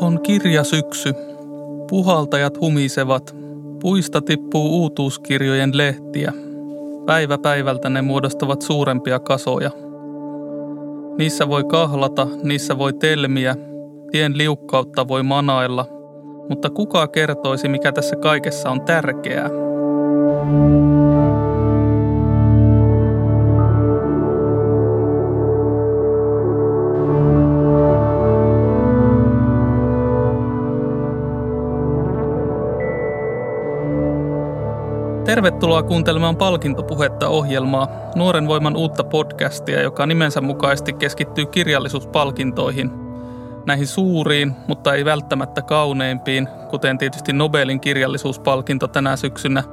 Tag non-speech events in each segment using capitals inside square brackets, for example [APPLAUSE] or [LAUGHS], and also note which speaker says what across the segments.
Speaker 1: On kirjasyksy. Puhaltajat humisevat. Puista tippuu uutuuskirjojen lehtiä. Päivä päivältä ne muodostavat suurempia kasoja. Niissä voi kahlata, niissä voi telmiä, tien liukkautta voi manailla, mutta kuka kertoisi, mikä tässä kaikessa on tärkeää? Tervetuloa kuuntelemaan Palkintopuhetta ohjelmaa, Nuoren voiman uutta podcastia, joka nimensä mukaisesti keskittyy kirjallisuuspalkintoihin. Näihin suuriin, mutta ei välttämättä kauneimpiin, kuten tietysti Nobelin kirjallisuuspalkinto tänä syksynä,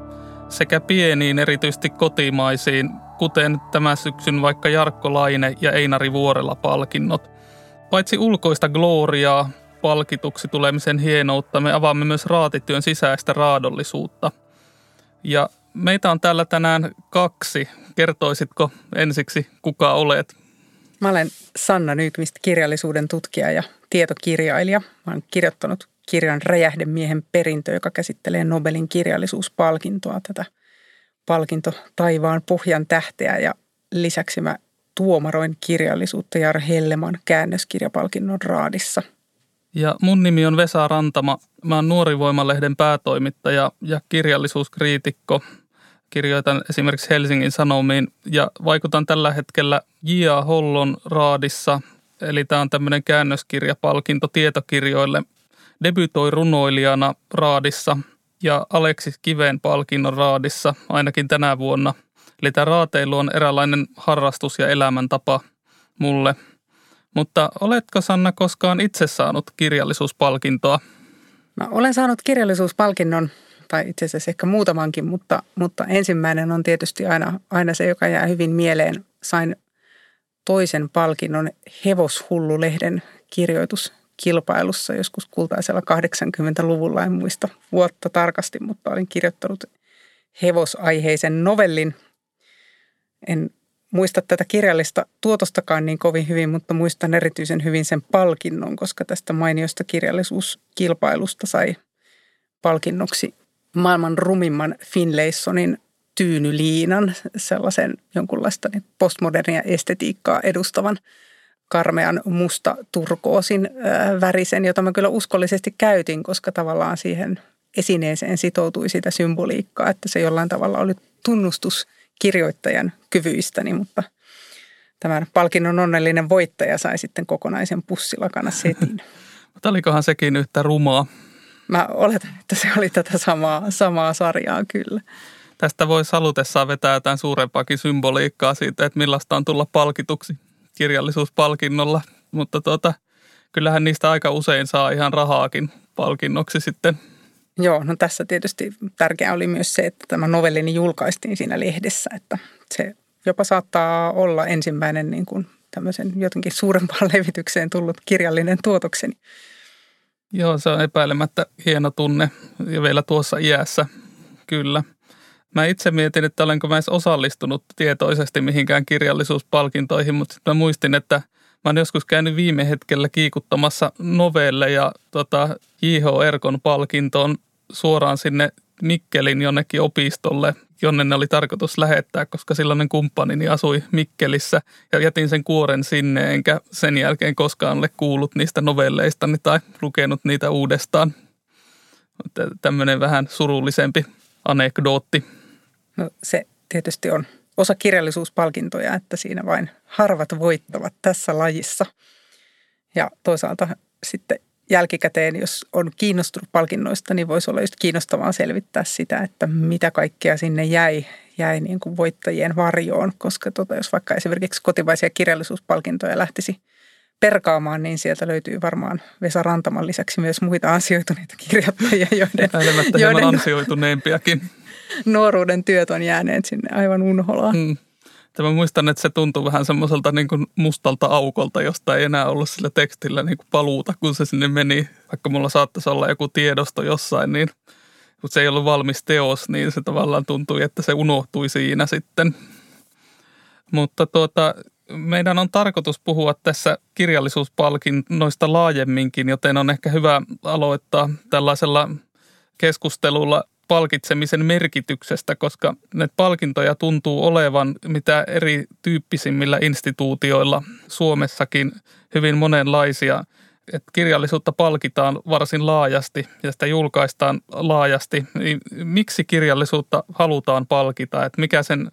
Speaker 1: sekä pieniin, erityisesti kotimaisiin, kuten tämä syksyn vaikka Jarkko Laine ja Einari Vuorella palkinnot. Paitsi ulkoista gloriaa, palkituksi tulemisen hienoutta, me avaamme myös raatityön sisäistä raadollisuutta – ja meitä on täällä tänään kaksi. Kertoisitko ensiksi, kuka olet?
Speaker 2: Mä olen Sanna Nykvist, kirjallisuuden tutkija ja tietokirjailija. Mä olen kirjoittanut kirjan Räjähdemiehen perintö, joka käsittelee Nobelin kirjallisuuspalkintoa, tätä palkinto taivaan pohjan tähteä. Ja lisäksi mä tuomaroin kirjallisuutta Jar Helleman käännöskirjapalkinnon raadissa –
Speaker 1: ja mun nimi on Vesa Rantama. Mä oon Nuorivoimalehden päätoimittaja ja kirjallisuuskriitikko. Kirjoitan esimerkiksi Helsingin Sanomiin ja vaikutan tällä hetkellä J.A. Hollon raadissa. Eli tämä on tämmöinen käännöskirjapalkinto tietokirjoille. Debytoi runoilijana raadissa ja Aleksis Kiven palkinnon raadissa ainakin tänä vuonna. Eli tämä raateilu on eräänlainen harrastus ja elämäntapa mulle – mutta oletko Sanna koskaan itse saanut kirjallisuuspalkintoa?
Speaker 2: Mä olen saanut kirjallisuuspalkinnon, tai itse asiassa ehkä muutamankin, mutta, mutta ensimmäinen on tietysti aina, aina se, joka jää hyvin mieleen. Sain toisen palkinnon Hevoshullu-lehden kirjoituskilpailussa joskus kultaisella 80-luvulla. En muista vuotta tarkasti, mutta olin kirjoittanut hevosaiheisen novellin. En muista tätä kirjallista tuotostakaan niin kovin hyvin, mutta muistan erityisen hyvin sen palkinnon, koska tästä mainiosta kirjallisuuskilpailusta sai palkinnoksi maailman rumimman Finlaysonin tyynyliinan, sellaisen jonkunlaista niin postmodernia estetiikkaa edustavan karmean musta turkoosin värisen, jota mä kyllä uskollisesti käytin, koska tavallaan siihen esineeseen sitoutui sitä symboliikkaa, että se jollain tavalla oli tunnustus – kirjoittajan kyvyistäni, mutta tämän palkinnon onnellinen voittaja sai sitten kokonaisen pussilakana setin. [LAUGHS]
Speaker 1: mutta olikohan sekin yhtä rumaa?
Speaker 2: Mä oletan, että se oli tätä samaa, samaa sarjaa kyllä.
Speaker 1: Tästä voi salutessaan vetää jotain suurempaakin symboliikkaa siitä, että millaista on tulla palkituksi kirjallisuuspalkinnolla. Mutta tuota, kyllähän niistä aika usein saa ihan rahaakin palkinnoksi sitten –
Speaker 2: Joo, no tässä tietysti tärkeää oli myös se, että tämä novellini julkaistiin siinä lehdessä, että se jopa saattaa olla ensimmäinen niin kuin tämmöisen jotenkin suurempaan [LAUGHS] levitykseen tullut kirjallinen tuotokseni.
Speaker 1: Joo, se on epäilemättä hieno tunne ja vielä tuossa iässä, kyllä. Mä itse mietin, että olenko mä edes osallistunut tietoisesti mihinkään kirjallisuuspalkintoihin, mutta sitten mä muistin, että mä oon joskus käynyt viime hetkellä kiikuttamassa novelle ja tota, J.H. Erkon palkintoon suoraan sinne Mikkelin jonnekin opistolle, jonne ne oli tarkoitus lähettää, koska silloinen kumppanini asui Mikkelissä ja jätin sen kuoren sinne, enkä sen jälkeen koskaan ole kuullut niistä novelleista tai lukenut niitä uudestaan. Tämmöinen vähän surullisempi anekdootti.
Speaker 2: No se tietysti on osa kirjallisuuspalkintoja, että siinä vain harvat voittavat tässä lajissa. Ja toisaalta sitten jälkikäteen, jos on kiinnostunut palkinnoista, niin voisi olla just kiinnostavaa selvittää sitä, että mitä kaikkea sinne jäi, jäi niin kuin voittajien varjoon. Koska tota, jos vaikka esimerkiksi kotivaisia kirjallisuuspalkintoja lähtisi perkaamaan, niin sieltä löytyy varmaan Vesa Rantaman lisäksi myös muita ansioituneita kirjoittajia, joiden,
Speaker 1: joiden ansioituneempiakin.
Speaker 2: nuoruuden työt on jääneet sinne aivan unholaan. Mm.
Speaker 1: Mä muistan, että se tuntui vähän semmoiselta niin kuin mustalta aukolta, josta ei enää ollut sillä tekstillä niin kuin paluuta, kun se sinne meni. Vaikka mulla saattaisi olla joku tiedosto jossain, niin kun se ei ollut valmis teos, niin se tavallaan tuntui, että se unohtui siinä sitten. Mutta tuota, meidän on tarkoitus puhua tässä kirjallisuuspalkinnoista laajemminkin, joten on ehkä hyvä aloittaa tällaisella keskustelulla palkitsemisen merkityksestä, koska ne palkintoja tuntuu olevan mitä erityyppisimmillä instituutioilla Suomessakin hyvin monenlaisia. Että kirjallisuutta palkitaan varsin laajasti ja sitä julkaistaan laajasti. Niin miksi kirjallisuutta halutaan palkita? Että mikä sen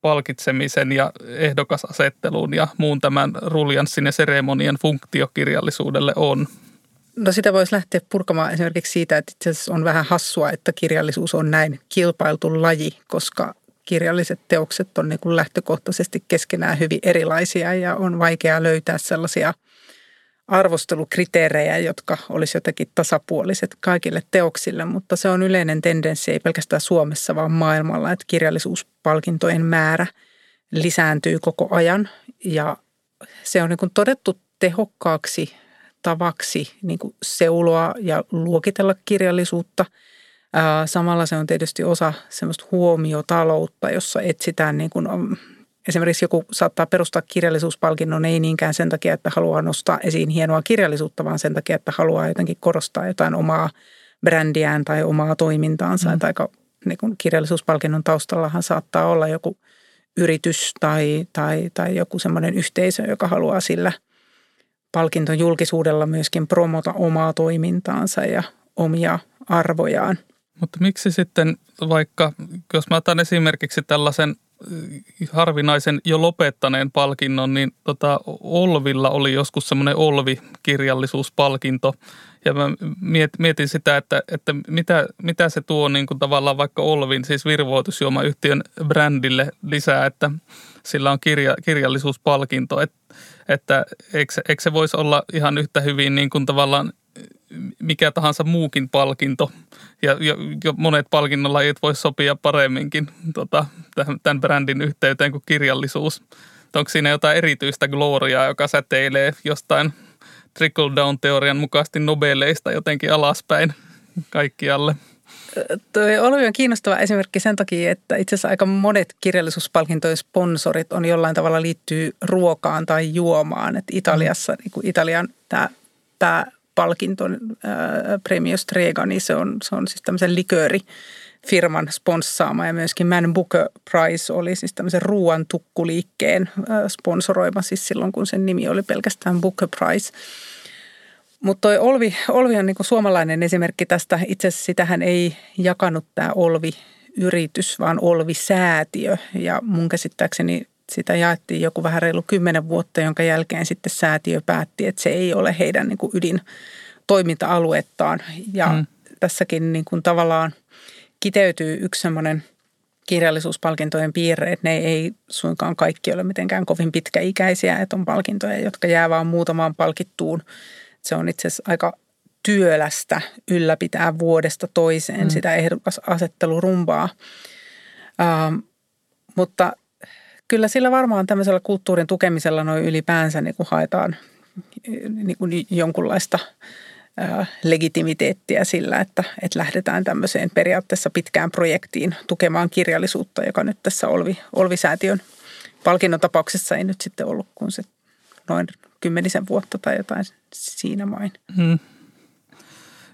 Speaker 1: palkitsemisen ja ehdokasasettelun ja muun tämän ruljanssin ja seremonian funktiokirjallisuudelle on?
Speaker 2: No sitä voisi lähteä purkamaan esimerkiksi siitä, että itse asiassa on vähän hassua, että kirjallisuus on näin kilpailtu laji, koska kirjalliset teokset on niin kuin lähtökohtaisesti keskenään hyvin erilaisia ja on vaikea löytää sellaisia arvostelukriteerejä, jotka olisi jotenkin tasapuoliset kaikille teoksille, mutta se on yleinen tendenssi ei pelkästään Suomessa, vaan maailmalla, että kirjallisuuspalkintojen määrä lisääntyy koko ajan. Ja se on niin kuin todettu tehokkaaksi tavaksi niin kuin seuloa ja luokitella kirjallisuutta. Samalla se on tietysti osa semmoista huomiotaloutta, jossa etsitään niin kuin, esimerkiksi joku saattaa perustaa kirjallisuuspalkinnon ei niinkään sen takia, että haluaa nostaa esiin hienoa kirjallisuutta, vaan sen takia, että haluaa jotenkin korostaa jotain omaa brändiään tai omaa toimintaansa. Mm. Aika niin kuin kirjallisuuspalkinnon taustallahan saattaa olla joku yritys tai, tai, tai joku semmoinen yhteisö, joka haluaa sillä – palkinton julkisuudella myöskin promota omaa toimintaansa ja omia arvojaan.
Speaker 1: Mutta miksi sitten vaikka, jos mä otan esimerkiksi tällaisen äh, harvinaisen jo lopettaneen palkinnon, niin tota Olvilla oli joskus semmoinen Olvi-kirjallisuuspalkinto. Ja mä mietin sitä, että, että mitä, mitä se tuo niin kuin tavallaan vaikka Olvin, siis virvoitusjuomayhtiön brändille lisää, että sillä on kirja, kirjallisuuspalkinto. Et, että eikö, eikö se voisi olla ihan yhtä hyvin niin kuin tavallaan mikä tahansa muukin palkinto. Ja, ja, ja monet palkinnonlajit voisi sopia paremminkin tota, tämän brändin yhteyteen kuin kirjallisuus. Onko siinä jotain erityistä gloriaa, joka säteilee jostain trickle-down-teorian mukaisesti Nobeleista jotenkin alaspäin kaikkialle?
Speaker 2: Tuo Olvi on kiinnostava esimerkki sen takia, että itse asiassa aika monet kirjallisuuspalkintojen sponsorit on jollain tavalla liittyy ruokaan tai juomaan. Että Italiassa, niin kuin Italian tämä pääpalkinto, äh, Premio Strega, niin se on, se on siis tämmöisen likööri firman sponssaama ja myöskin Man Booker Prize oli siis tämmöisen ruoan tukkuliikkeen sponsoroima siis silloin, kun sen nimi oli pelkästään Booker Prize – mutta toi Olvi, Olvi on niinku suomalainen esimerkki tästä. Itse asiassa sitähän ei jakanut tämä Olvi-yritys, vaan Olvi-säätiö. Ja mun käsittääkseni sitä jaettiin joku vähän reilu kymmenen vuotta, jonka jälkeen sitten säätiö päätti, että se ei ole heidän niinku ydin toiminta-aluettaan. Ja mm. tässäkin niinku tavallaan kiteytyy yksi semmoinen kirjallisuuspalkintojen piirre, että ne ei suinkaan kaikki ole mitenkään kovin pitkäikäisiä, että on palkintoja, jotka jää vaan muutamaan palkittuun – se on itse asiassa aika työlästä ylläpitää vuodesta toiseen mm. sitä ehdokasasettelurumbaa. Ähm, mutta kyllä sillä varmaan tämmöisellä kulttuurin tukemisella noin ylipäänsä niin kuin haetaan niin kuin jonkunlaista äh, legitimiteettiä sillä, että, että lähdetään tämmöiseen periaatteessa pitkään projektiin tukemaan kirjallisuutta, joka nyt tässä Olvi, Olvi-säätiön palkinnon tapauksessa ei nyt sitten ollut kuin se noin kymmenisen vuotta tai jotain siinä main. Hmm.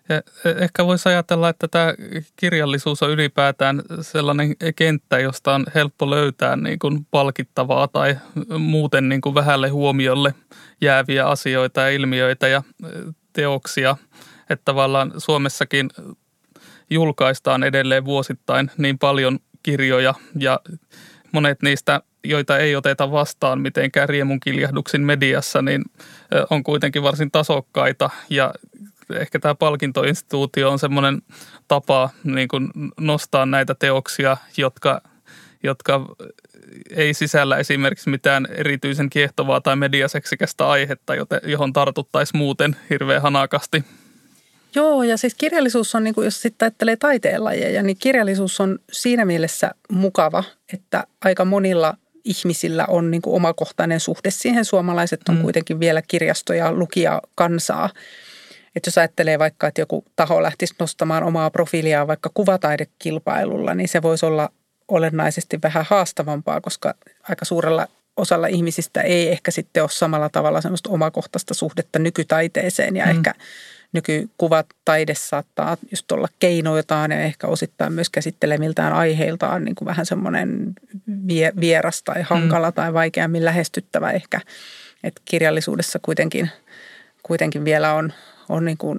Speaker 1: Ja e, ehkä voisi ajatella, että tämä kirjallisuus on ylipäätään sellainen kenttä, josta on helppo löytää niin kuin palkittavaa tai muuten niin kuin vähälle huomiolle jääviä asioita ja ilmiöitä ja e, teoksia. Että tavallaan Suomessakin julkaistaan edelleen vuosittain niin paljon kirjoja ja monet niistä joita ei oteta vastaan mitenkään riemun kiljahduksin mediassa, niin on kuitenkin varsin tasokkaita ja ehkä tämä palkintoinstituutio on semmoinen tapa niin kuin nostaa näitä teoksia, jotka, jotka ei sisällä esimerkiksi mitään erityisen kiehtovaa tai mediaseksikästä aihetta, johon tartuttaisiin muuten hirveän hanakasti.
Speaker 2: Joo, ja siis kirjallisuus on, niin kuin jos sitten ajattelee taiteenlajeja, niin kirjallisuus on siinä mielessä mukava, että aika monilla – ihmisillä on niin kuin omakohtainen suhde siihen. Suomalaiset on mm. kuitenkin vielä kirjastoja, lukija kansaa. Että jos ajattelee vaikka, että joku taho lähtisi nostamaan omaa profiiliaan vaikka kuvataidekilpailulla, niin se voisi olla olennaisesti vähän haastavampaa, koska aika suurella osalla ihmisistä ei ehkä sitten ole samalla tavalla semmoista omakohtaista suhdetta nykytaiteeseen ja mm. ehkä nykykuvataide saattaa just olla keinoiltaan ja ehkä osittain myös käsittelemiltään aiheiltaan niin kuin vähän semmoinen vieras tai hankala mm. tai vaikeammin lähestyttävä ehkä. Että kirjallisuudessa kuitenkin, kuitenkin vielä on, on niin kuin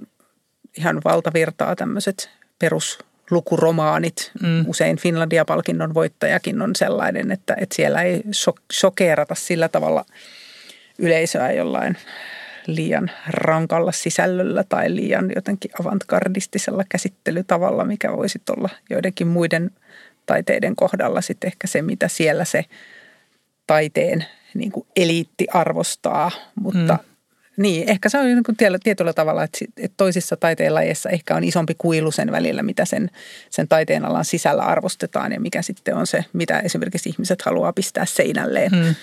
Speaker 2: ihan valtavirtaa tämmöiset peruslukuromaanit. Mm. Usein Finlandia-palkinnon voittajakin on sellainen, että, että siellä ei shokeerata sillä tavalla yleisöä jollain liian rankalla sisällöllä tai liian jotenkin avantgardistisella käsittelytavalla, mikä voisi olla joidenkin muiden taiteiden kohdalla sitten ehkä se, mitä siellä se taiteen niin kuin eliitti arvostaa, mutta mm. Niin, ehkä se on niin kuin tietyllä tavalla, että, toisissa taiteenlajeissa ehkä on isompi kuilu sen välillä, mitä sen, sen taiteen alan sisällä arvostetaan ja mikä sitten on se, mitä esimerkiksi ihmiset haluaa pistää seinälleen. Mm.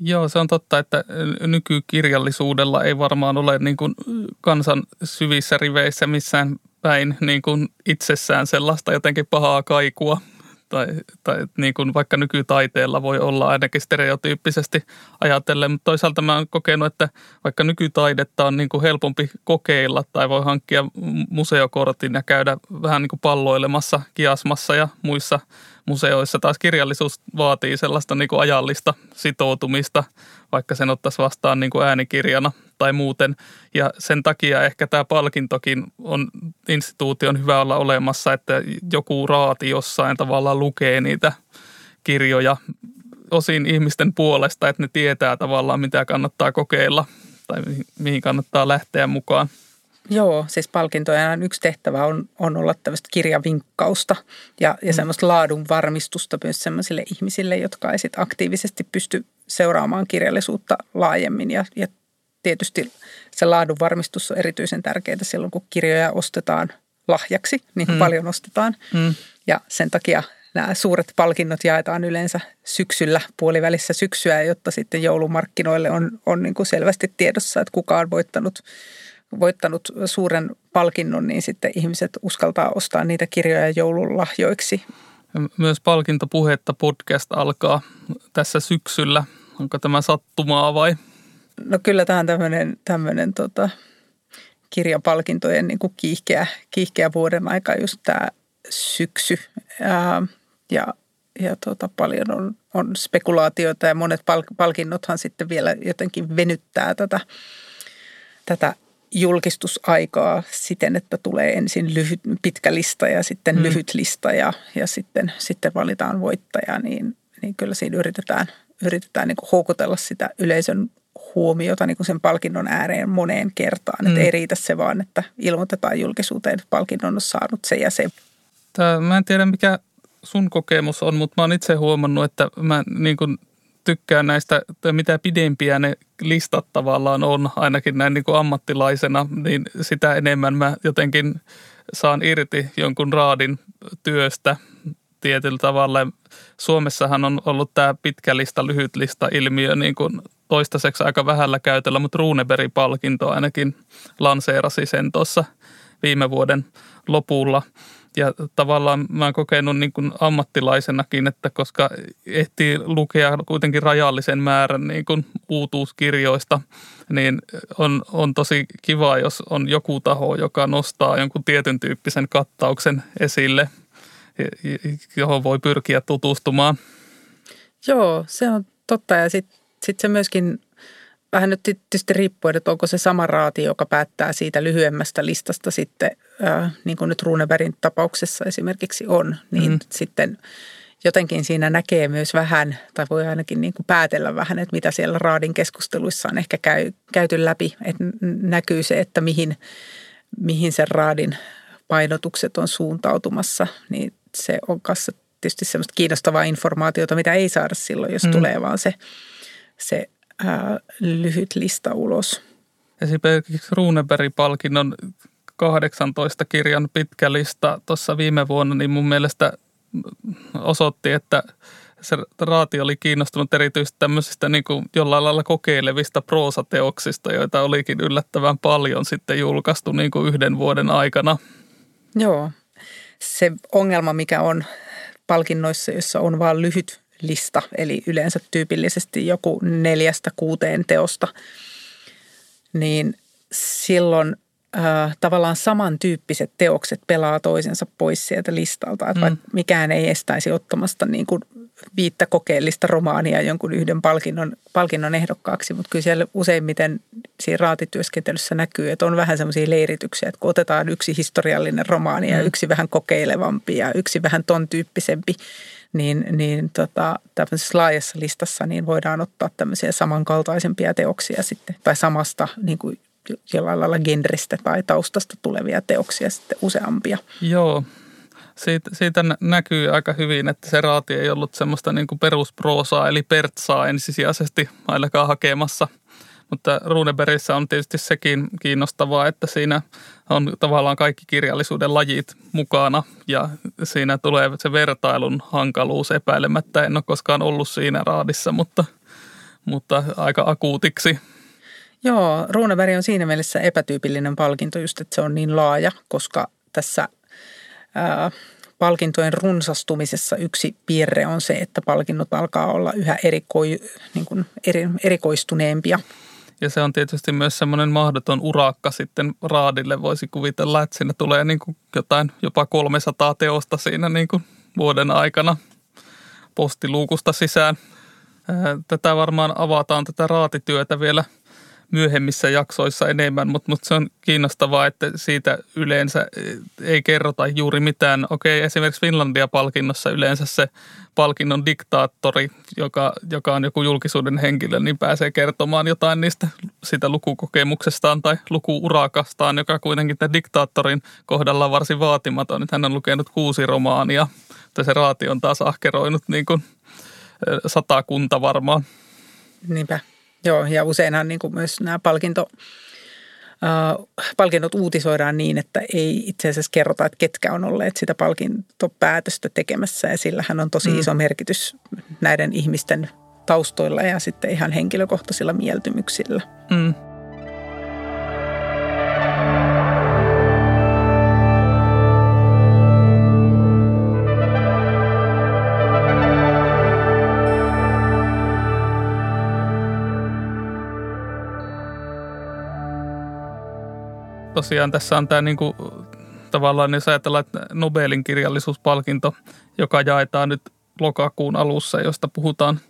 Speaker 1: Joo, se on totta, että nykykirjallisuudella ei varmaan ole niin kuin kansan syvissä riveissä missään päin niin kuin itsessään sellaista jotenkin pahaa kaikua tai, tai niin kuin vaikka nykytaiteella voi olla ainakin stereotyyppisesti ajatellen. Mutta toisaalta mä oon kokenut, että vaikka nykytaidetta on niin kuin helpompi kokeilla tai voi hankkia museokortin ja käydä vähän niin kuin palloilemassa kiasmassa ja muissa museoissa taas kirjallisuus vaatii sellaista niin kuin ajallista sitoutumista, vaikka sen ottaisi vastaan niin kuin äänikirjana tai muuten. Ja sen takia ehkä tämä palkintokin on instituution hyvä olla olemassa, että joku raati jossain tavalla lukee niitä kirjoja osin ihmisten puolesta, että ne tietää tavallaan mitä kannattaa kokeilla tai mihin kannattaa lähteä mukaan.
Speaker 2: Joo, siis palkintojen yksi tehtävä on, on olla tämmöistä kirjavinkkausta ja, ja mm. semmoista laadun varmistusta myös semmoisille ihmisille, jotka ei sit aktiivisesti pysty seuraamaan kirjallisuutta laajemmin. Ja, ja tietysti se laadun varmistus on erityisen tärkeää silloin, kun kirjoja ostetaan lahjaksi, niin kuin mm. paljon ostetaan. Mm. Ja sen takia nämä suuret palkinnot jaetaan yleensä syksyllä, puolivälissä syksyä, jotta sitten joulumarkkinoille on, on niin kuin selvästi tiedossa, että kuka on voittanut – voittanut suuren palkinnon, niin sitten ihmiset uskaltaa ostaa niitä kirjoja joululahjoiksi.
Speaker 1: Myös palkintopuhetta podcast alkaa tässä syksyllä. Onko tämä sattumaa vai?
Speaker 2: No kyllä tämä on tämmöinen, tämmöinen tota, kirjapalkintojen niin kuin kiihkeä, kiihkeä vuoden aika just tämä syksy. Ää, ja ja tota, paljon on, on spekulaatioita ja monet palkinnothan sitten vielä jotenkin venyttää tätä, tätä julkistusaikaa siten, että tulee ensin lyhyt, pitkä lista ja sitten mm. lyhyt lista ja, ja sitten, sitten valitaan voittaja, niin, niin kyllä siinä yritetään, yritetään niin houkutella sitä yleisön huomiota niin kuin sen palkinnon ääreen moneen kertaan. Mm. Että ei riitä se vaan, että ilmoitetaan julkisuuteen, että palkinnon on saanut se ja se.
Speaker 1: Tämä, mä en tiedä, mikä sun kokemus on, mutta mä oon itse huomannut, että mä niin kuin tykkään näistä, mitä pidempiä ne listat tavallaan on, ainakin näin niin kuin ammattilaisena, niin sitä enemmän mä jotenkin saan irti jonkun raadin työstä tietyllä tavalla. Suomessahan on ollut tämä pitkä lista, lyhyt lista ilmiö niin kuin toistaiseksi aika vähällä käytöllä, mutta Runeberg-palkinto ainakin lanseerasi sen tuossa viime vuoden lopulla – ja tavallaan mä oon kokenut niin kuin ammattilaisenakin, että koska ehtii lukea kuitenkin rajallisen määrän niin kuin uutuuskirjoista, niin on, on tosi kiva, jos on joku taho, joka nostaa jonkun tietyn tyyppisen kattauksen esille, johon voi pyrkiä tutustumaan.
Speaker 2: Joo, se on totta ja sitten sit se myöskin vähän nyt tietysti riippuu, että onko se sama raati, joka päättää siitä lyhyemmästä listasta sitten, äh, niin kuin nyt Runebergin tapauksessa esimerkiksi on, niin mm. sitten jotenkin siinä näkee myös vähän, tai voi ainakin niin kuin päätellä vähän, että mitä siellä raadin keskusteluissa on ehkä käy, käyty läpi, että näkyy se, että mihin, mihin sen raadin painotukset on suuntautumassa, niin se on kanssa tietysti semmoista kiinnostavaa informaatiota, mitä ei saada silloin, jos mm. tulee vaan se, se ää, lyhyt lista ulos.
Speaker 1: Esimerkiksi Runeberg-palkinnon 18 kirjan pitkä lista tuossa viime vuonna, niin mun mielestä osoitti, että se raati oli kiinnostunut erityisesti tämmöisistä niin kuin jollain lailla kokeilevista proosateoksista, joita olikin yllättävän paljon sitten julkaistu niin kuin yhden vuoden aikana.
Speaker 2: Joo, se ongelma, mikä on palkinnoissa, jossa on vain lyhyt lista, eli yleensä tyypillisesti joku neljästä kuuteen teosta, niin silloin äh, tavallaan samantyyppiset teokset pelaa toisensa pois sieltä listalta. Että mm. mikään ei estäisi ottamasta niin kuin viittä kokeellista romaania jonkun yhden palkinnon, palkinnon ehdokkaaksi, mutta kyllä siellä useimmiten siinä raatityöskentelyssä näkyy, että on vähän semmoisia leirityksiä, että kun otetaan yksi historiallinen romaani ja mm. yksi vähän kokeilevampi ja yksi vähän ton tyyppisempi, niin, niin tota, tämmöisessä laajassa listassa niin voidaan ottaa tämmöisiä samankaltaisempia teoksia sitten, tai samasta niin kuin jollain lailla genrestä tai taustasta tulevia teoksia sitten useampia.
Speaker 1: Joo, siitä, siitä näkyy aika hyvin, että se raati ei ollut semmoista niin kuin perusproosaa eli pertsaa ensisijaisesti ainakaan hakemassa. Mutta Runebergissä on tietysti sekin kiinnostavaa, että siinä on tavallaan kaikki kirjallisuuden lajit mukana ja siinä tulee se vertailun hankaluus epäilemättä. En ole koskaan ollut siinä raadissa, mutta, mutta aika akuutiksi.
Speaker 2: Joo, Runeberg on siinä mielessä epätyypillinen palkinto just, että se on niin laaja, koska tässä palkintojen runsastumisessa yksi piirre on se, että palkinnot alkaa olla yhä erikoi, niin kuin eri, erikoistuneempia.
Speaker 1: Ja se on tietysti myös semmoinen mahdoton urakka sitten raadille. Voisi kuvitella, että siinä tulee niin kuin jotain jopa 300 teosta siinä niin kuin vuoden aikana postiluukusta sisään. Tätä varmaan avataan tätä raatityötä vielä – myöhemmissä jaksoissa enemmän, mutta, mutta se on kiinnostavaa, että siitä yleensä eh, ei kerrota juuri mitään. Okei, esimerkiksi Finlandia-palkinnossa yleensä se palkinnon diktaattori, joka, joka on joku julkisuuden henkilö, niin pääsee kertomaan jotain niistä sitä lukukokemuksestaan tai lukuurakastaan, joka kuitenkin tämän diktaattorin kohdalla on varsin vaatimaton. Nyt hän on lukenut kuusi romaania, mutta se raati on taas ahkeroinut niin kuin eh, satakunta varmaan.
Speaker 2: Niinpä. Joo, ja useinhan niin kuin myös nämä palkinto, äh, palkinnot uutisoidaan niin, että ei itse asiassa kerrota, että ketkä on olleet sitä palkintopäätöstä tekemässä. Ja sillähän on tosi mm. iso merkitys näiden ihmisten taustoilla ja sitten ihan henkilökohtaisilla mieltymyksillä. Mm.
Speaker 1: Tosiaan tässä on tämä niin kuin, tavallaan, jos ajatellaan, että Nobelin kirjallisuuspalkinto, joka jaetaan nyt lokakuun alussa, josta puhutaan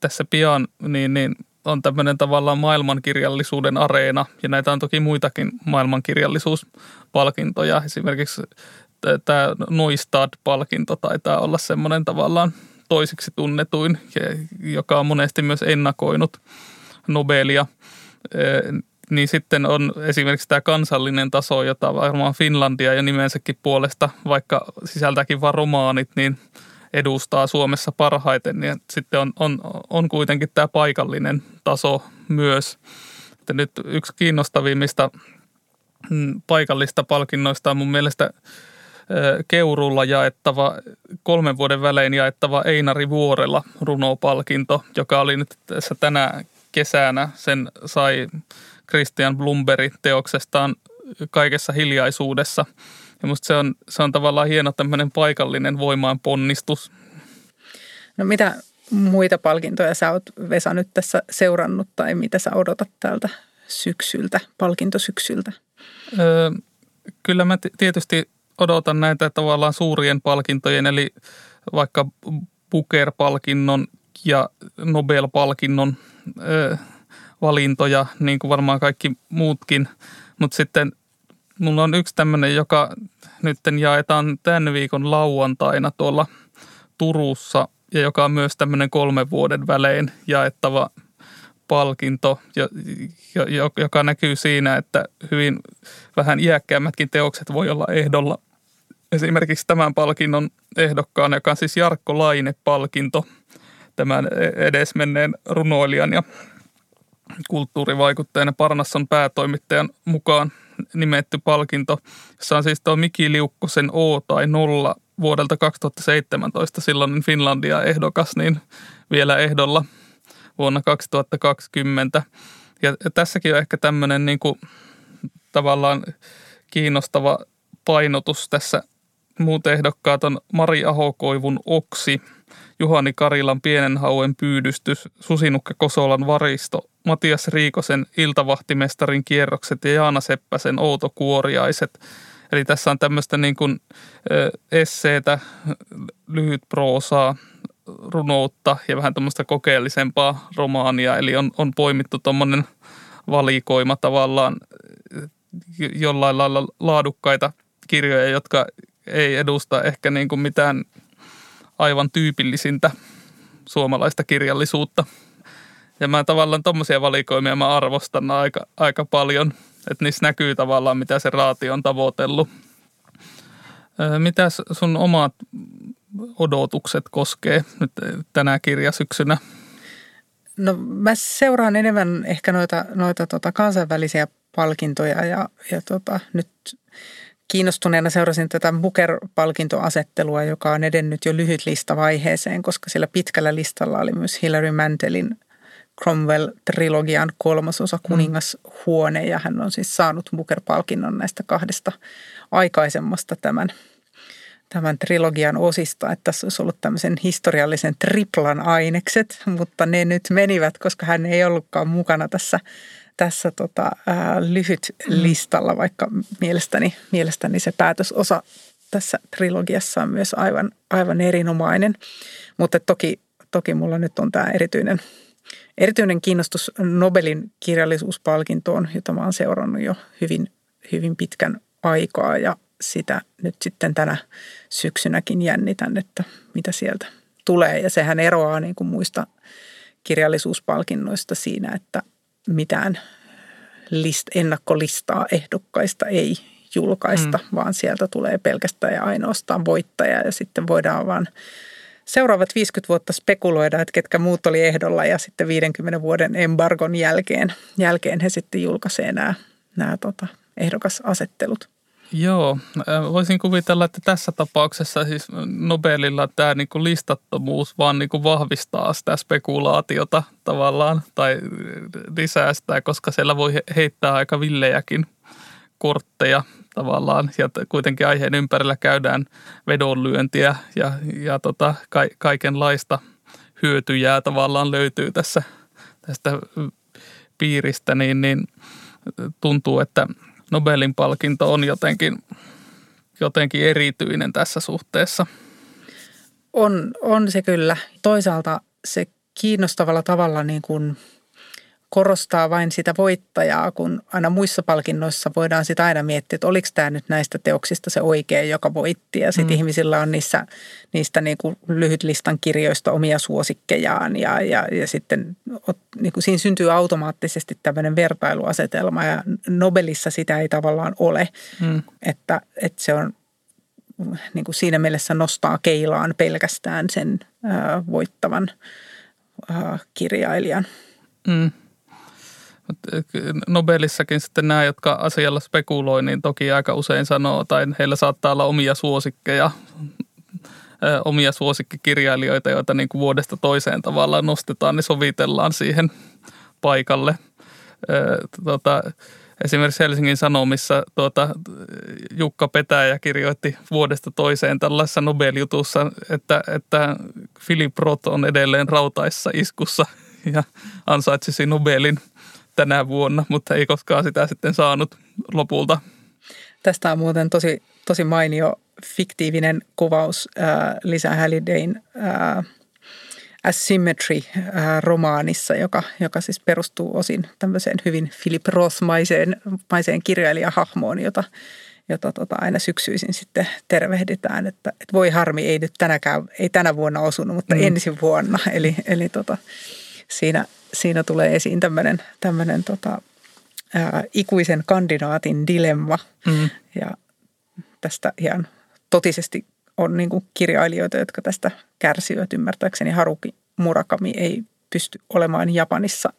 Speaker 1: tässä pian, niin, niin on tämmöinen tavallaan maailmankirjallisuuden areena. Ja näitä on toki muitakin maailmankirjallisuuspalkintoja. Esimerkiksi tämä Noistad-palkinto taitaa olla semmoinen tavallaan toisiksi tunnetuin, joka on monesti myös ennakoinut Nobelia niin sitten on esimerkiksi tämä kansallinen taso, jota varmaan Finlandia ja nimensäkin puolesta, vaikka sisältäkin vain romaanit, niin edustaa Suomessa parhaiten. Niin sitten on, on, on kuitenkin tämä paikallinen taso myös. Että nyt yksi kiinnostavimmista mm, paikallista palkinnoista on mun mielestä Keurulla jaettava, kolmen vuoden välein jaettava Einari Vuorella runopalkinto, joka oli nyt tässä tänä kesänä. Sen sai Christian Blumberg teoksestaan kaikessa hiljaisuudessa. Ja musta se on, se on tavallaan hieno tämmöinen paikallinen voimaan ponnistus.
Speaker 2: No mitä muita palkintoja sä oot Vesa nyt tässä seurannut tai mitä sä odotat tältä syksyltä, palkintosyksyltä? Öö,
Speaker 1: kyllä mä tietysti odotan näitä tavallaan suurien palkintojen, eli vaikka Booker-palkinnon ja Nobel-palkinnon öö, valintoja, niin kuin varmaan kaikki muutkin. Mutta sitten mulla on yksi tämmöinen, joka nyt jaetaan tämän viikon lauantaina tuolla Turussa ja joka on myös tämmöinen kolmen vuoden välein jaettava palkinto, joka näkyy siinä, että hyvin vähän iäkkäämmätkin teokset voi olla ehdolla. Esimerkiksi tämän palkinnon ehdokkaan, joka on siis Jarkko Laine-palkinto, tämän edesmenneen runoilijan ja kulttuurivaikuttajana Parnasson päätoimittajan mukaan nimetty palkinto, jossa on siis tuo Miki Liukkosen O tai nolla vuodelta 2017 silloin Finlandia ehdokas, niin vielä ehdolla vuonna 2020. Ja tässäkin on ehkä tämmöinen niin kuin, tavallaan kiinnostava painotus tässä. Muut ehdokkaat on Mari Ahokoivun Oksi, Juhani Karilan Pienen hauen pyydystys, Susinukka Kosolan varisto, Matias Riikosen Iltavahtimestarin kierrokset ja Jaana Seppäsen Outokuoriaiset. Eli tässä on tämmöistä niin kuin esseetä, lyhyt proosaa, runoutta ja vähän tämmöistä kokeellisempaa romaania. Eli on, on poimittu tuommoinen valikoima tavallaan jollain lailla laadukkaita kirjoja, jotka ei edusta ehkä niin kuin mitään aivan tyypillisintä suomalaista kirjallisuutta. Ja mä tavallaan tuommoisia valikoimia mä arvostan aika, aika paljon, että niissä näkyy tavallaan, mitä se raati on tavoitellut. Mitäs sun omat odotukset koskee nyt tänä kirjasyksynä?
Speaker 2: No mä seuraan enemmän ehkä noita, noita tota kansainvälisiä palkintoja ja, ja tota, nyt kiinnostuneena seurasin tätä Booker-palkintoasettelua, joka on edennyt jo lyhyt listavaiheeseen, koska siellä pitkällä listalla oli myös Hilary Mantelin Cromwell-trilogian kolmasosa mm. Kuningashuone ja hän on siis saanut Booker-palkinnon näistä kahdesta aikaisemmasta tämän, tämän trilogian osista. Että tässä olisi ollut tämmöisen historiallisen triplan ainekset, mutta ne nyt menivät, koska hän ei ollutkaan mukana tässä – tässä tota, ää, lyhyt mm. listalla, vaikka mielestäni, mielestäni se päätösosa tässä trilogiassa on myös aivan, aivan erinomainen. Mutta toki, toki mulla nyt on tämä erityinen, erityinen kiinnostus Nobelin kirjallisuuspalkintoon, jota mä oon seurannut jo hyvin, hyvin pitkän aikaa ja sitä nyt sitten tänä syksynäkin jännitän, että mitä sieltä tulee. Ja sehän eroaa niin kuin muista kirjallisuuspalkinnoista siinä, että mitään list, ennakkolistaa ehdokkaista ei julkaista, mm. vaan sieltä tulee pelkästään ja ainoastaan voittaja ja sitten voidaan vaan seuraavat 50 vuotta spekuloida, että ketkä muut oli ehdolla ja sitten 50 vuoden embargon jälkeen, jälkeen he sitten julkaisee nämä, nämä tota, ehdokasasettelut.
Speaker 1: Joo, voisin kuvitella, että tässä tapauksessa siis Nobelilla tämä niin kuin listattomuus vaan niin kuin vahvistaa sitä spekulaatiota tavallaan tai lisää sitä, koska siellä voi heittää aika villejäkin kortteja tavallaan. Ja kuitenkin aiheen ympärillä käydään vedonlyöntiä ja, ja tota, ka, kaikenlaista hyötyjää tavallaan löytyy tässä tästä piiristä, niin, niin tuntuu, että – Nobelin palkinto on jotenkin, jotenkin erityinen tässä suhteessa.
Speaker 2: On, on se kyllä. Toisaalta se kiinnostavalla tavalla niin kuin – korostaa vain sitä voittajaa, kun aina muissa palkinnoissa voidaan sitä aina miettiä, että oliko tämä nyt näistä teoksista se oikea, joka voitti. Ja sitten mm. ihmisillä on niissä, niistä niin kuin lyhyt listan kirjoista omia suosikkejaan ja, ja, ja sitten niin kuin siinä syntyy automaattisesti tämmöinen vertailuasetelma ja Nobelissa sitä ei tavallaan ole, mm. että, että se on niin kuin siinä mielessä nostaa keilaan pelkästään sen ää, voittavan ää, kirjailijan. Mm.
Speaker 1: Nobelissakin sitten nämä, jotka asialla spekuloi, niin toki aika usein sanoo, tai heillä saattaa olla omia suosikkeja, omia suosikkikirjailijoita, joita niin kuin vuodesta toiseen tavallaan nostetaan, niin sovitellaan siihen paikalle. Tota, esimerkiksi Helsingin Sanomissa tuota, Jukka Petäjä kirjoitti vuodesta toiseen tällaisessa Nobel-jutussa, että, että Philip Roth on edelleen rautaissa iskussa ja ansaitsisi Nobelin – tänä vuonna, mutta ei koskaan sitä sitten saanut lopulta.
Speaker 2: Tästä on muuten tosi, tosi mainio fiktiivinen kuvaus äh, Lisa Hallidayn äh, Asymmetry-romaanissa, äh, joka, joka siis perustuu osin tämmöiseen hyvin Philip Roth-maiseen maiseen kirjailijahahmoon, jota, jota tota aina syksyisin sitten tervehditään, että, että voi harmi, ei nyt tänäkään, ei tänä vuonna osunut, mutta mm. ensi vuonna. Eli, eli tota, siinä, siinä tulee esiin tämmöinen, tämmöinen tota, ää, ikuisen kandidaatin dilemma. Mm. Ja tästä ihan totisesti on niin kuin kirjailijoita, jotka tästä kärsivät. Ymmärtääkseni Haruki Murakami ei pysty olemaan Japanissa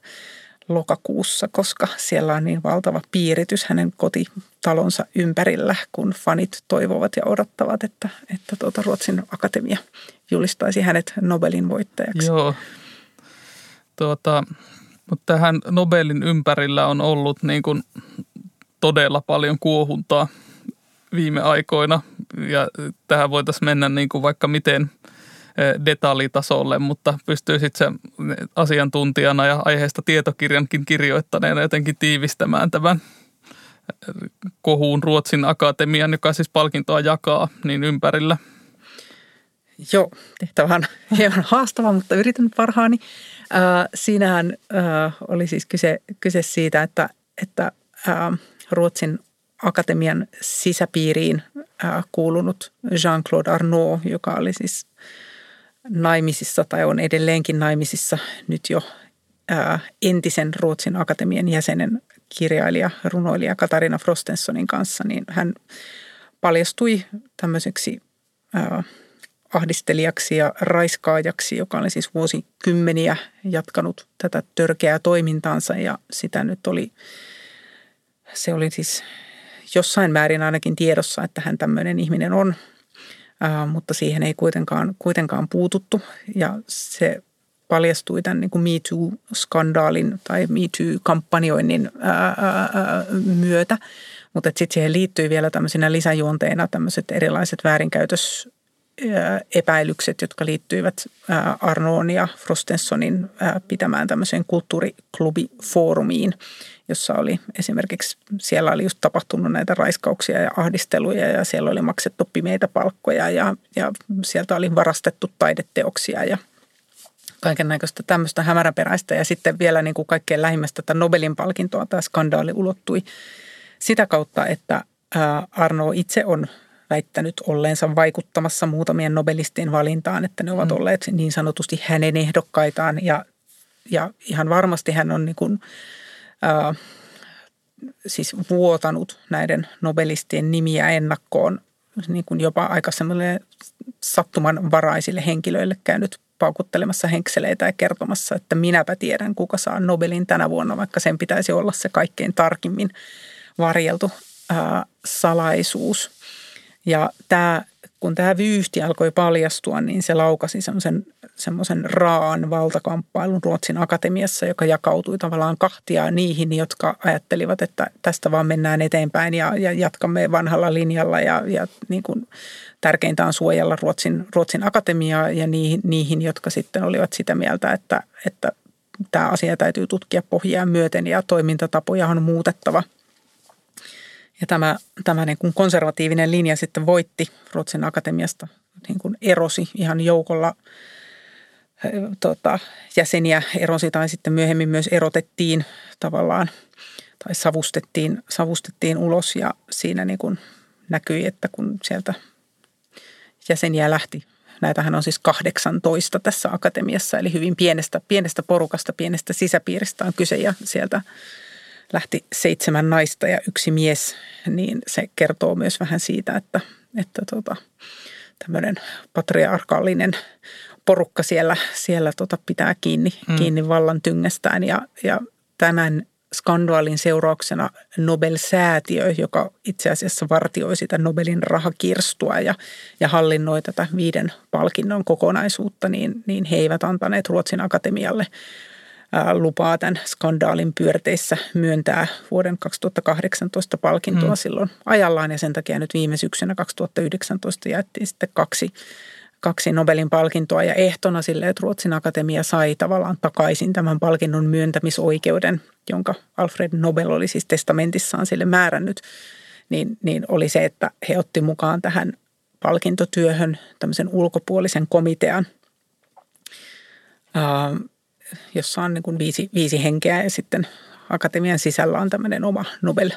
Speaker 2: lokakuussa, koska siellä on niin valtava piiritys hänen kotitalonsa ympärillä, kun fanit toivovat ja odottavat, että, että tuota Ruotsin akatemia julistaisi hänet Nobelin voittajaksi.
Speaker 1: Joo, Tuota, mutta tähän Nobelin ympärillä on ollut niin kuin todella paljon kuohuntaa viime aikoina ja tähän voitaisiin mennä niin kuin vaikka miten detaljitasolle, mutta pystyy sitten se asiantuntijana ja aiheesta tietokirjankin kirjoittaneena jotenkin tiivistämään tämän kohuun Ruotsin akatemian, joka siis palkintoa jakaa, niin ympärillä.
Speaker 2: Joo, tehtävä on hieman haastava, mutta yritän parhaani. Äh, siinähän äh, oli siis kyse, kyse siitä, että, että äh, Ruotsin akatemian sisäpiiriin äh, kuulunut Jean-Claude Arnaud, joka oli siis naimisissa tai on edelleenkin naimisissa nyt jo entisen Ruotsin akatemian jäsenen kirjailija, runoilija Katarina Frostensonin kanssa, niin hän paljastui tämmöiseksi ää, ahdistelijaksi ja raiskaajaksi, joka oli siis vuosikymmeniä jatkanut tätä törkeää toimintaansa. Ja sitä nyt oli, se oli siis jossain määrin ainakin tiedossa, että hän tämmöinen ihminen on – mutta siihen ei kuitenkaan, kuitenkaan puututtu. Ja se paljastui tämän niin Me Too-skandaalin tai Me Too-kampanjoinnin ää, ää, myötä. Mutta sitten siihen liittyy vielä tämmöisinä lisäjuonteina tämmöiset erilaiset väärinkäytös epäilykset, jotka liittyivät Arnoon ja Frostensonin pitämään tämmöiseen kulttuuriklubifoorumiin, jossa oli esimerkiksi, siellä oli just tapahtunut näitä raiskauksia ja ahdisteluja ja siellä oli maksettu pimeitä palkkoja ja, ja sieltä oli varastettu taideteoksia ja kaiken näköistä tämmöistä hämäräperäistä. Ja sitten vielä niin kuin kaikkein lähimmästä tätä Nobelin palkintoa tämä skandaali ulottui sitä kautta, että Arno itse on väittänyt olleensa vaikuttamassa muutamien nobelistien valintaan, että ne ovat mm. olleet niin sanotusti hänen ehdokkaitaan ja, ja ihan varmasti hän on niin kuin, äh, siis vuotanut näiden nobelistien nimiä ennakkoon niin kuin jopa aika semmoille sattumanvaraisille henkilöille käynyt paukuttelemassa henkseleitä ja kertomassa, että minäpä tiedän, kuka saa Nobelin tänä vuonna, vaikka sen pitäisi olla se kaikkein tarkimmin varjeltu ää, salaisuus. Ja tämä, kun tämä vyyhti alkoi paljastua, niin se laukasi semmoisen, semmoisen raan valtakamppailun Ruotsin akatemiassa, joka jakautui tavallaan kahtia niihin, jotka ajattelivat, että tästä vaan mennään eteenpäin ja, ja jatkamme vanhalla linjalla. Ja, ja niin kuin tärkeintä on suojella Ruotsin, Ruotsin akatemiaa ja niihin, niihin, jotka sitten olivat sitä mieltä, että, että tämä asia täytyy tutkia pohjaa myöten ja toimintatapoja on muutettava – ja tämä, tämä niin kuin konservatiivinen linja sitten voitti Ruotsin akatemiasta, niin kuin erosi ihan joukolla tota, jäseniä erosi tai sitten myöhemmin myös erotettiin tavallaan tai savustettiin, savustettiin ulos. Ja siinä niin kuin näkyi, että kun sieltä jäseniä lähti, näitähän on siis 18 tässä akatemiassa, eli hyvin pienestä, pienestä porukasta, pienestä sisäpiiristä on kyse ja sieltä lähti seitsemän naista ja yksi mies, niin se kertoo myös vähän siitä, että, että tota, tämmöinen patriarkaalinen porukka siellä, siellä tota pitää kiinni, mm. kiinni vallan tyngästään ja, ja tämän skandaalin seurauksena Nobel-säätiö, joka itse asiassa vartioi sitä Nobelin rahakirstua ja, ja hallinnoi tätä viiden palkinnon kokonaisuutta, niin, niin he eivät antaneet Ruotsin akatemialle lupaa tämän skandaalin pyörteissä myöntää vuoden 2018 palkintoa mm. silloin ajallaan. Ja sen takia nyt viime syksynä 2019 jaettiin sitten kaksi, kaksi Nobelin palkintoa. Ja ehtona sille, että Ruotsin Akatemia sai tavallaan takaisin tämän palkinnon myöntämisoikeuden, jonka Alfred Nobel oli siis testamentissaan sille määrännyt, niin, niin oli se, että he otti mukaan tähän palkintotyöhön tämmöisen ulkopuolisen komitean – jossa on niin kuin viisi, viisi henkeä ja sitten akatemian sisällä on tämmöinen oma Nobel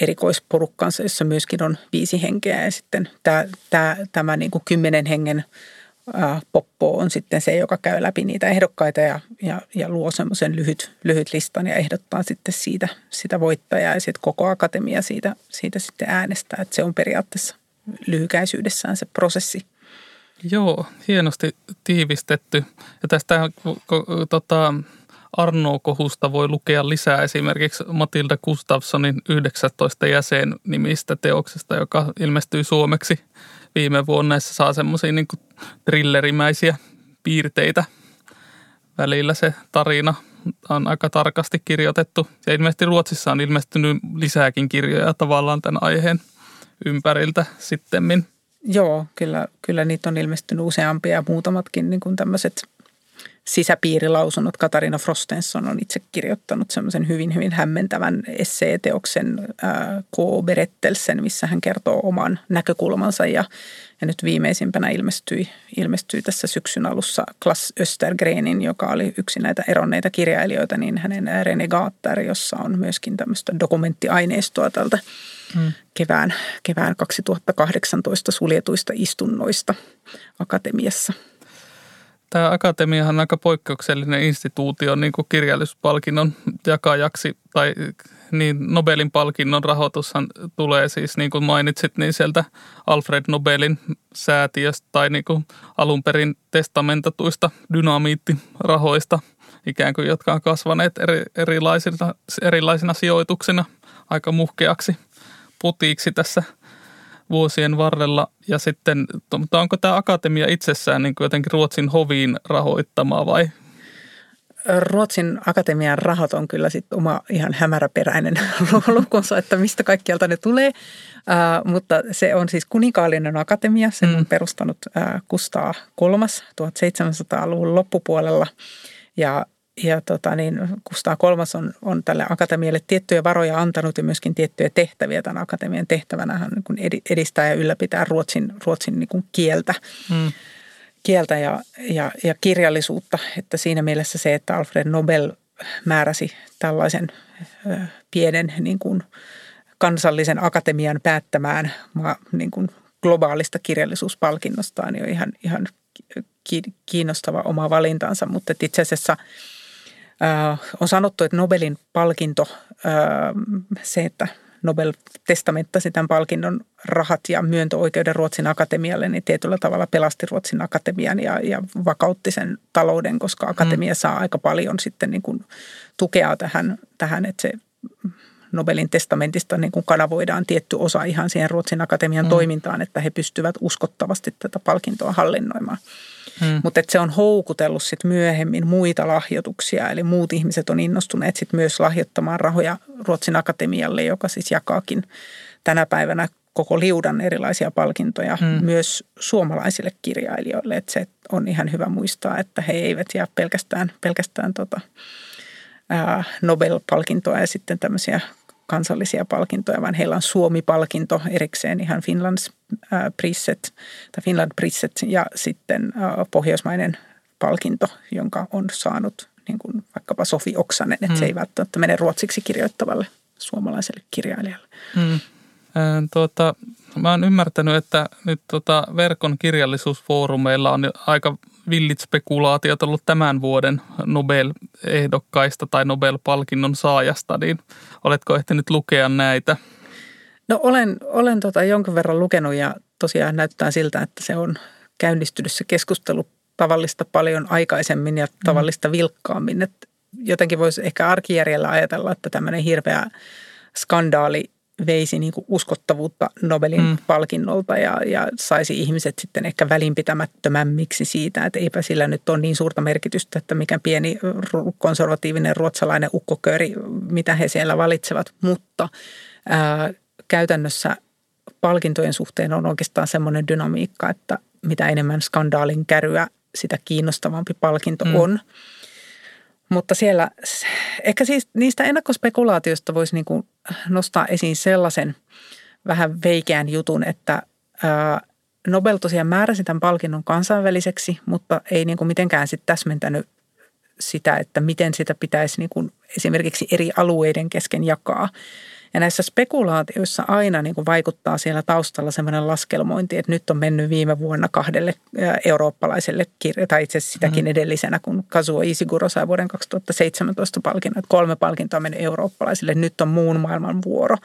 Speaker 2: erikoisporukkansa, jossa myöskin on viisi henkeä ja sitten tämä, tämä, tämä niin kuin kymmenen hengen poppo on sitten se, joka käy läpi niitä ehdokkaita ja, ja, ja luo semmoisen lyhyt, lyhyt listan ja ehdottaa sitten siitä sitä voittajaa ja sitten koko akatemia siitä, siitä sitten äänestää. Että se on periaatteessa lyhykäisyydessään se prosessi.
Speaker 1: Joo, hienosti tiivistetty. Ja tästä tota, Arno-kohusta voi lukea lisää esimerkiksi Matilda Gustafssonin 19 jäsen nimistä teoksesta, joka ilmestyi suomeksi viime vuonna. Se saa semmoisia niin trillerimäisiä piirteitä. Välillä se tarina on aika tarkasti kirjoitettu. Ja ilmeisesti Ruotsissa on ilmestynyt lisääkin kirjoja tavallaan tämän aiheen ympäriltä sittemmin.
Speaker 2: Joo, kyllä, kyllä niitä on ilmestynyt useampia ja muutamatkin niin kuin tämmöiset sisäpiirilausunnot. Katarina Frostenson on itse kirjoittanut semmoisen hyvin, hyvin hämmentävän esseeteoksen äh, K. Berettelsen, missä hän kertoo oman näkökulmansa ja, ja nyt viimeisimpänä ilmestyi, ilmestyi tässä syksyn alussa Klas Östergrenin, joka oli yksi näitä eronneita kirjailijoita, niin hänen Renegater, jossa on myöskin tämmöistä dokumenttiaineistoa tältä kevään, kevään 2018 suljetuista istunnoista akatemiassa –
Speaker 1: Tämä akatemiahan on aika poikkeuksellinen instituutio niin kuin kirjallisuuspalkinnon jakajaksi tai niin Nobelin palkinnon rahoitushan tulee siis niin kuin mainitsit niin sieltä Alfred Nobelin säätiöstä tai niin kuin alun perin testamentatuista dynamiittirahoista ikään kuin, jotka on kasvaneet eri, erilaisina, erilaisina sijoituksina aika muhkeaksi putiiksi tässä – vuosien varrella. Ja sitten, mutta onko tämä akatemia itsessään niin kuin jotenkin Ruotsin hoviin rahoittamaa vai?
Speaker 2: Ruotsin akatemian rahat on kyllä sitten oma ihan hämäräperäinen [LAUGHS] lukunsa, että mistä kaikkialta ne tulee. Uh, mutta se on siis kuninkaallinen akatemia, sen mm. on perustanut uh, Kustaa kolmas 1700-luvun loppupuolella. Ja ja tota niin, Kustaa kolmas on, on tälle akatemialle tiettyjä varoja antanut ja myöskin tiettyjä tehtäviä. Tämän akatemian tehtävänä on niin edistää ja ylläpitää ruotsin, ruotsin niin kuin kieltä, hmm. kieltä ja, ja, ja kirjallisuutta. Että siinä mielessä se, että Alfred Nobel määräsi tällaisen pienen niin kuin kansallisen akatemian päättämään niin kuin globaalista kirjallisuuspalkinnostaan, niin on ihan, ihan kiinnostava oma valintansa, mutta itse asiassa – on sanottu, että Nobelin palkinto, se, että Nobel testamenttasi tämän palkinnon rahat ja myöntöoikeuden Ruotsin akatemialle, niin tietyllä tavalla pelasti Ruotsin akatemian ja, ja vakautti sen talouden, koska akatemia mm. saa aika paljon sitten niin kuin tukea tähän, tähän, että se Nobelin testamentista niin kuin kanavoidaan tietty osa ihan siihen Ruotsin akatemian mm. toimintaan, että he pystyvät uskottavasti tätä palkintoa hallinnoimaan. Hmm. Mutta se on houkutellut sit myöhemmin muita lahjoituksia, eli muut ihmiset on innostuneet sit myös lahjoittamaan rahoja Ruotsin Akatemialle, joka siis jakaakin tänä päivänä koko liudan erilaisia palkintoja hmm. myös suomalaisille kirjailijoille. Että se on ihan hyvä muistaa, että he eivät jää pelkästään, pelkästään tota, ää, Nobel-palkintoa ja sitten tämmöisiä kansallisia palkintoja, vaan heillä on Suomi-palkinto erikseen ihan Finlands Prisset, tai Finland Prisset ja sitten pohjoismainen palkinto, jonka on saanut niin kuin vaikkapa Sofi Oksanen, että hmm. se ei välttämättä mene ruotsiksi kirjoittavalle suomalaiselle kirjailijalle. Hmm.
Speaker 1: Tuota, mä oon ymmärtänyt, että nyt tuota verkon kirjallisuusfoorumeilla on aika villit spekulaatiot ollut tämän vuoden Nobel-ehdokkaista tai Nobel-palkinnon saajasta, niin oletko ehtinyt lukea näitä?
Speaker 2: No olen, olen tota jonkin verran lukenut ja tosiaan näyttää siltä, että se on käynnistynyt se keskustelu tavallista paljon aikaisemmin ja tavallista mm. vilkkaammin. Että jotenkin voisi ehkä arkijärjellä ajatella, että tämmöinen hirveä skandaali veisi niin kuin uskottavuutta Nobelin mm. palkinnolta ja, ja saisi ihmiset sitten ehkä välinpitämättömämmiksi siitä, että eipä sillä nyt ole niin suurta merkitystä, että mikä pieni konservatiivinen ruotsalainen ukkoköri, mitä he siellä valitsevat. Mutta ää, käytännössä palkintojen suhteen on oikeastaan semmoinen dynamiikka, että mitä enemmän skandaalin käryä, sitä kiinnostavampi palkinto mm. on. Mutta siellä, ehkä siis niistä ennakkospekulaatioista voisi niin kuin nostaa esiin sellaisen vähän veikeän jutun, että Nobel tosiaan määräsi tämän palkinnon kansainväliseksi, mutta ei niin kuin mitenkään sitten täsmentänyt sitä, että miten sitä pitäisi niin kuin esimerkiksi eri alueiden kesken jakaa. Ja näissä spekulaatioissa aina niin kuin vaikuttaa siellä taustalla sellainen laskelmointi, että nyt on mennyt viime vuonna kahdelle eurooppalaiselle, tai itse asiassa sitäkin mm-hmm. edellisenä, kun Kazuo Isiguro sai vuoden 2017 palkinnon, että kolme palkintoa on mennyt eurooppalaisille, nyt on muun maailman vuoro.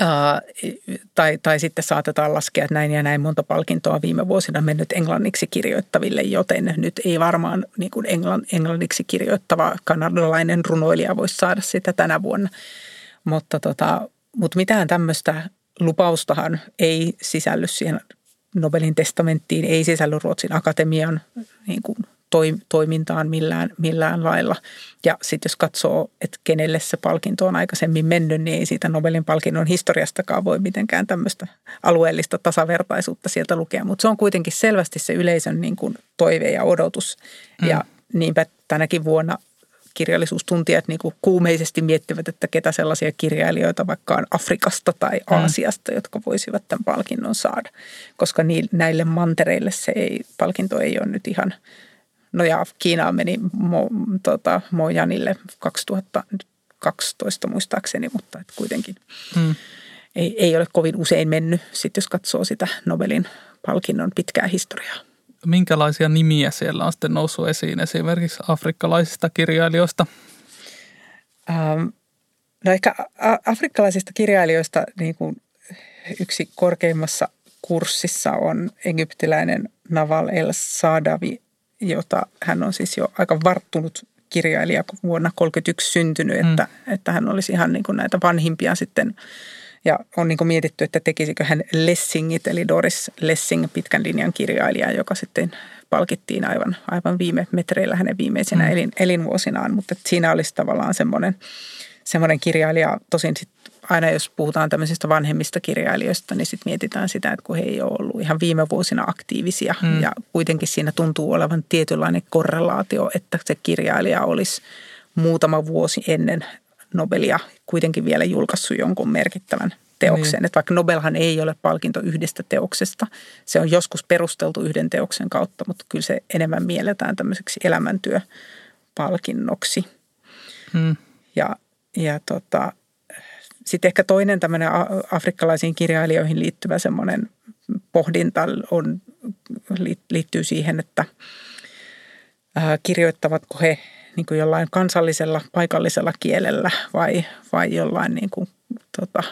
Speaker 2: Uh, tai, tai sitten saatetaan laskea, että näin ja näin monta palkintoa viime vuosina mennyt englanniksi kirjoittaville, joten nyt ei varmaan niin kuin englann, englanniksi kirjoittava kanadalainen runoilija voisi saada sitä tänä vuonna. Mutta, tota, mutta mitään tämmöistä lupaustahan ei sisälly siihen Nobelin testamenttiin, ei sisälly Ruotsin akatemian niin kuin toimintaan millään, millään lailla. Ja sitten jos katsoo, että kenelle se palkinto on aikaisemmin mennyt, niin ei siitä Nobelin palkinnon historiastakaan voi mitenkään tämmöistä alueellista tasavertaisuutta sieltä lukea. Mutta se on kuitenkin selvästi se yleisön niin kuin toive ja odotus. Mm. Ja niinpä tänäkin vuonna kirjallisuustuntijat niin kuin kuumeisesti miettivät, että ketä sellaisia kirjailijoita vaikka on Afrikasta tai mm. Aasiasta, mm. jotka voisivat tämän palkinnon saada. Koska näille mantereille se ei, palkinto ei ole nyt ihan, no ja Kiinaan meni Mo, tota, Mojanille 2012 muistaakseni, mutta et kuitenkin mm. ei, ei ole kovin usein mennyt, sit jos katsoo sitä Nobelin palkinnon pitkää historiaa
Speaker 1: minkälaisia nimiä siellä on sitten noussut esiin esimerkiksi afrikkalaisista kirjailijoista?
Speaker 2: Ähm, no ehkä afrikkalaisista kirjailijoista niin kuin yksi korkeimmassa kurssissa on egyptiläinen Naval El Sadavi, jota hän on siis jo aika varttunut kirjailija vuonna 1931 syntynyt, mm. että, että hän olisi ihan niin kuin näitä vanhimpia sitten – ja on niin mietitty, että tekisikö hän Lessingit, eli Doris Lessing, pitkän linjan kirjailija, joka sitten palkittiin aivan, aivan viime metreillä hänen viimeisenä mm. elin, elinvuosinaan. Mutta siinä olisi tavallaan semmoinen, semmoinen kirjailija, tosin sit aina jos puhutaan tämmöisistä vanhemmista kirjailijoista, niin sitten mietitään sitä, että kun he ei ole ollut ihan viime vuosina aktiivisia mm. ja kuitenkin siinä tuntuu olevan tietynlainen korrelaatio, että se kirjailija olisi muutama vuosi ennen Nobelia kuitenkin vielä julkaissut jonkun merkittävän teoksen. Niin. Että vaikka Nobelhan ei ole palkinto yhdestä teoksesta, se on joskus perusteltu yhden teoksen kautta, mutta kyllä se enemmän mielletään tämmöiseksi elämäntyöpalkinnoksi. Hmm. Ja, ja tota, sitten ehkä toinen tämmöinen afrikkalaisiin kirjailijoihin liittyvä semmoinen pohdinta on, liittyy siihen, että kirjoittavatko he niin kuin jollain kansallisella, paikallisella kielellä vai, vai jollain niin kuin, tota,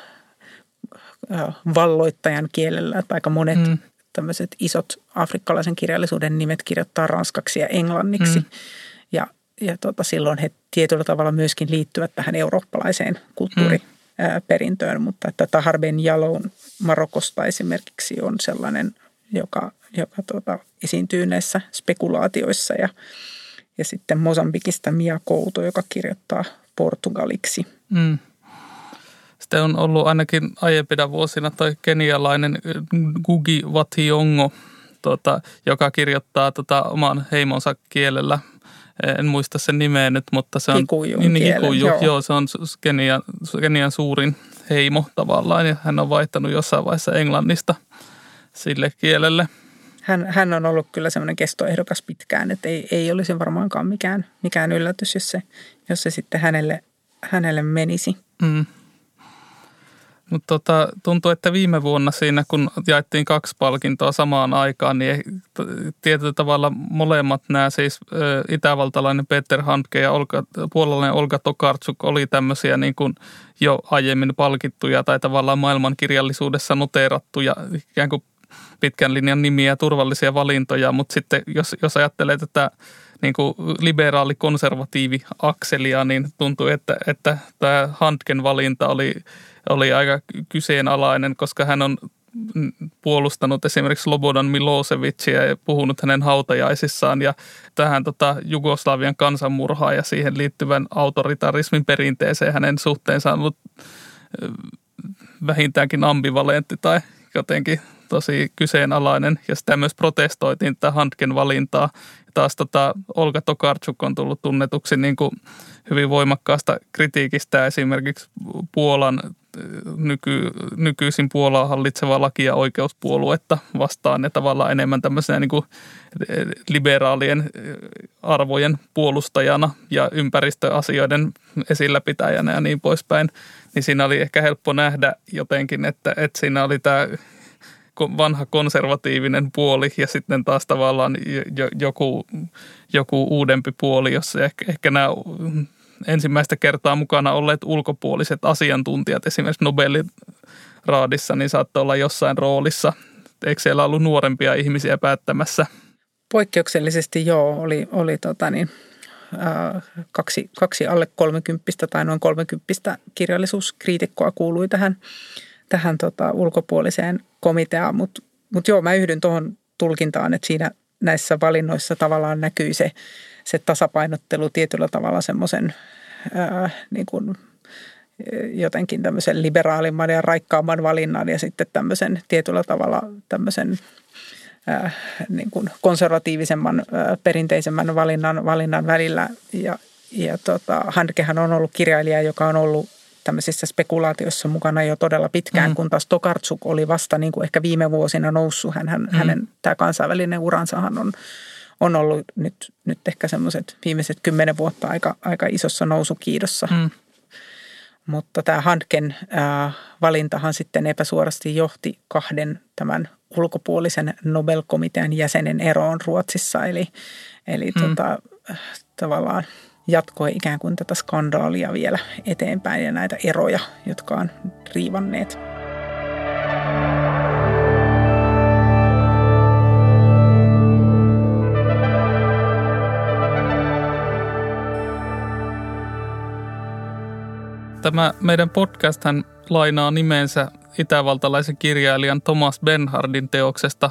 Speaker 2: valloittajan kielellä. Että aika monet mm. tämmöiset isot afrikkalaisen kirjallisuuden nimet kirjoittaa ranskaksi ja englanniksi. Mm. Ja, ja tota, silloin he tietyllä tavalla myöskin liittyvät tähän eurooppalaiseen kulttuuriperintöön, mm. mutta että Tahar Ben Jaloun Marokosta esimerkiksi on sellainen, joka, joka tota, esiintyy näissä spekulaatioissa ja – ja sitten Mosambikista Mia Kouto, joka kirjoittaa portugaliksi. Mm.
Speaker 1: Sitten on ollut ainakin aiempina vuosina toi kenialainen Gugi Wathiongo, tota, joka kirjoittaa tota, oman heimonsa kielellä. En muista sen nimeä nyt, mutta se on...
Speaker 2: Hikuju. Niin,
Speaker 1: Hikuju, joo. joo. se on Kenian, Kenian suurin heimo tavallaan ja hän on vaihtanut jossain vaiheessa englannista sille kielelle –
Speaker 2: hän, hän on ollut kyllä semmoinen kestoehdokas pitkään, että ei, ei olisi varmaankaan mikään, mikään yllätys, jos se, jos se sitten hänelle, hänelle menisi. Mm.
Speaker 1: Mutta tota, tuntuu, että viime vuonna siinä, kun jaettiin kaksi palkintoa samaan aikaan, niin tietyllä tavalla molemmat nämä, siis itävaltalainen Peter Handke ja Olga, puolalainen Olga Tokarczuk oli tämmöisiä niin kuin jo aiemmin palkittuja tai tavallaan maailmankirjallisuudessa noteerattuja ikään kuin pitkän linjan nimiä ja turvallisia valintoja, mutta sitten jos, jos ajattelee tätä niin kuin liberaali-konservatiivi akselia, niin tuntuu, että, että tämä Handken valinta oli, oli aika kyseenalainen, koska hän on puolustanut esimerkiksi Lobodan Milosevicia ja puhunut hänen hautajaisissaan ja tähän tota, Jugoslavian kansanmurhaa ja siihen liittyvän autoritarismin perinteeseen hänen suhteensa on ollut vähintäänkin ambivalentti tai jotenkin tosi kyseenalainen ja sitä myös protestoitiin tätä Handken valintaa. Ja taas tota, Olga Tokarczuk on tullut tunnetuksi niin kuin hyvin voimakkaasta kritiikistä esimerkiksi Puolan nyky, nykyisin Puolaa hallitseva laki- ja oikeuspuoluetta vastaan ja tavallaan enemmän tämmöisenä niin kuin liberaalien arvojen puolustajana ja ympäristöasioiden esilläpitäjänä ja niin poispäin. Niin siinä oli ehkä helppo nähdä jotenkin, että, että siinä oli tämä vanha konservatiivinen puoli ja sitten taas tavallaan joku, joku uudempi puoli, jossa ehkä, ehkä nämä ensimmäistä kertaa mukana olleet ulkopuoliset asiantuntijat esimerkiksi Nobelin raadissa, niin saattoi olla jossain roolissa. Eikö siellä ollut nuorempia ihmisiä päättämässä?
Speaker 2: Poikkeuksellisesti joo, oli, oli tota niin, kaksi, kaksi alle kolmekymppistä tai noin kolmekymppistä kirjallisuuskriitikkoa kuului tähän tähän tota, ulkopuoliseen komiteaan, mutta mut joo, mä yhdyn tuohon tulkintaan, että siinä, näissä valinnoissa tavallaan näkyy se, se tasapainottelu tietyllä tavalla semmoisen niin jotenkin tämmöisen liberaalimman ja raikkaamman valinnan ja sitten tämmöisen tietyllä tavalla tämmöisen niin kuin konservatiivisemman, perinteisemmän valinnan, valinnan välillä. Ja, ja tota, Handkehän on ollut kirjailija, joka on ollut tämmöisissä spekulaatioissa mukana jo todella pitkään, mm. kun taas Tokarczuk oli vasta niin kuin ehkä viime vuosina noussut. Hän, hän, mm. Hänen tämä kansainvälinen uransahan on, on ollut nyt, nyt ehkä semmoiset viimeiset kymmenen vuotta aika, aika isossa nousukiidossa. Mm. Mutta tämä Handken äh, valintahan sitten epäsuorasti johti kahden tämän ulkopuolisen Nobel-komitean jäsenen eroon Ruotsissa. Eli, eli mm. tota, tavallaan jatkoi ikään kuin tätä skandaalia vielä eteenpäin ja näitä eroja, jotka on riivanneet.
Speaker 1: Tämä meidän podcast hän lainaa nimensä itävaltalaisen kirjailijan Thomas Benhardin teoksesta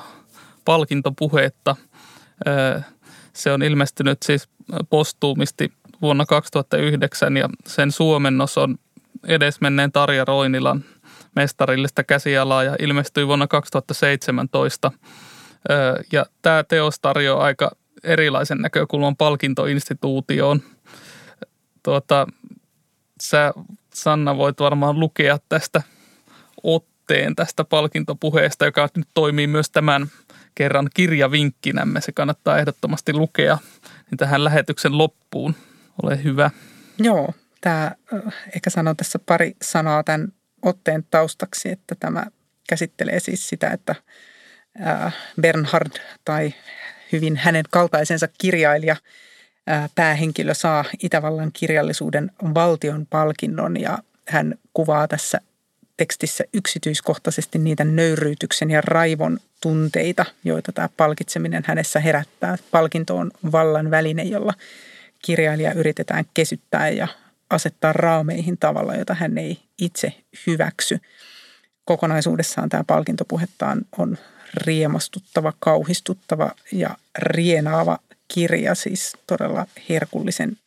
Speaker 1: Palkintopuheetta. Se on ilmestynyt siis postuumisti vuonna 2009 ja sen suomennos on edesmenneen Tarja Roinilan mestarillista käsialaa ja ilmestyi vuonna 2017. Ja tämä teos tarjoaa aika erilaisen näkökulman palkintoinstituutioon. Tuota, sä Sanna voit varmaan lukea tästä otteen tästä palkintopuheesta, joka nyt toimii myös tämän kerran kirjavinkkinämme. Se kannattaa ehdottomasti lukea niin tähän lähetyksen loppuun. Ole hyvä.
Speaker 2: Joo, tämä, ehkä sanon tässä pari sanaa tämän otteen taustaksi, että tämä käsittelee siis sitä, että Bernhard tai hyvin hänen kaltaisensa kirjailija – päähenkilö saa Itävallan kirjallisuuden valtion palkinnon ja hän kuvaa tässä tekstissä yksityiskohtaisesti niitä nöyryytyksen ja raivon tunteita, joita tämä palkitseminen hänessä herättää. Palkinto on vallan väline, jolla kirjailija yritetään kesyttää ja asettaa raameihin tavalla, jota hän ei itse hyväksy. Kokonaisuudessaan tämä palkintopuhettaan on riemastuttava, kauhistuttava ja rienaava kirja, siis todella herkullisen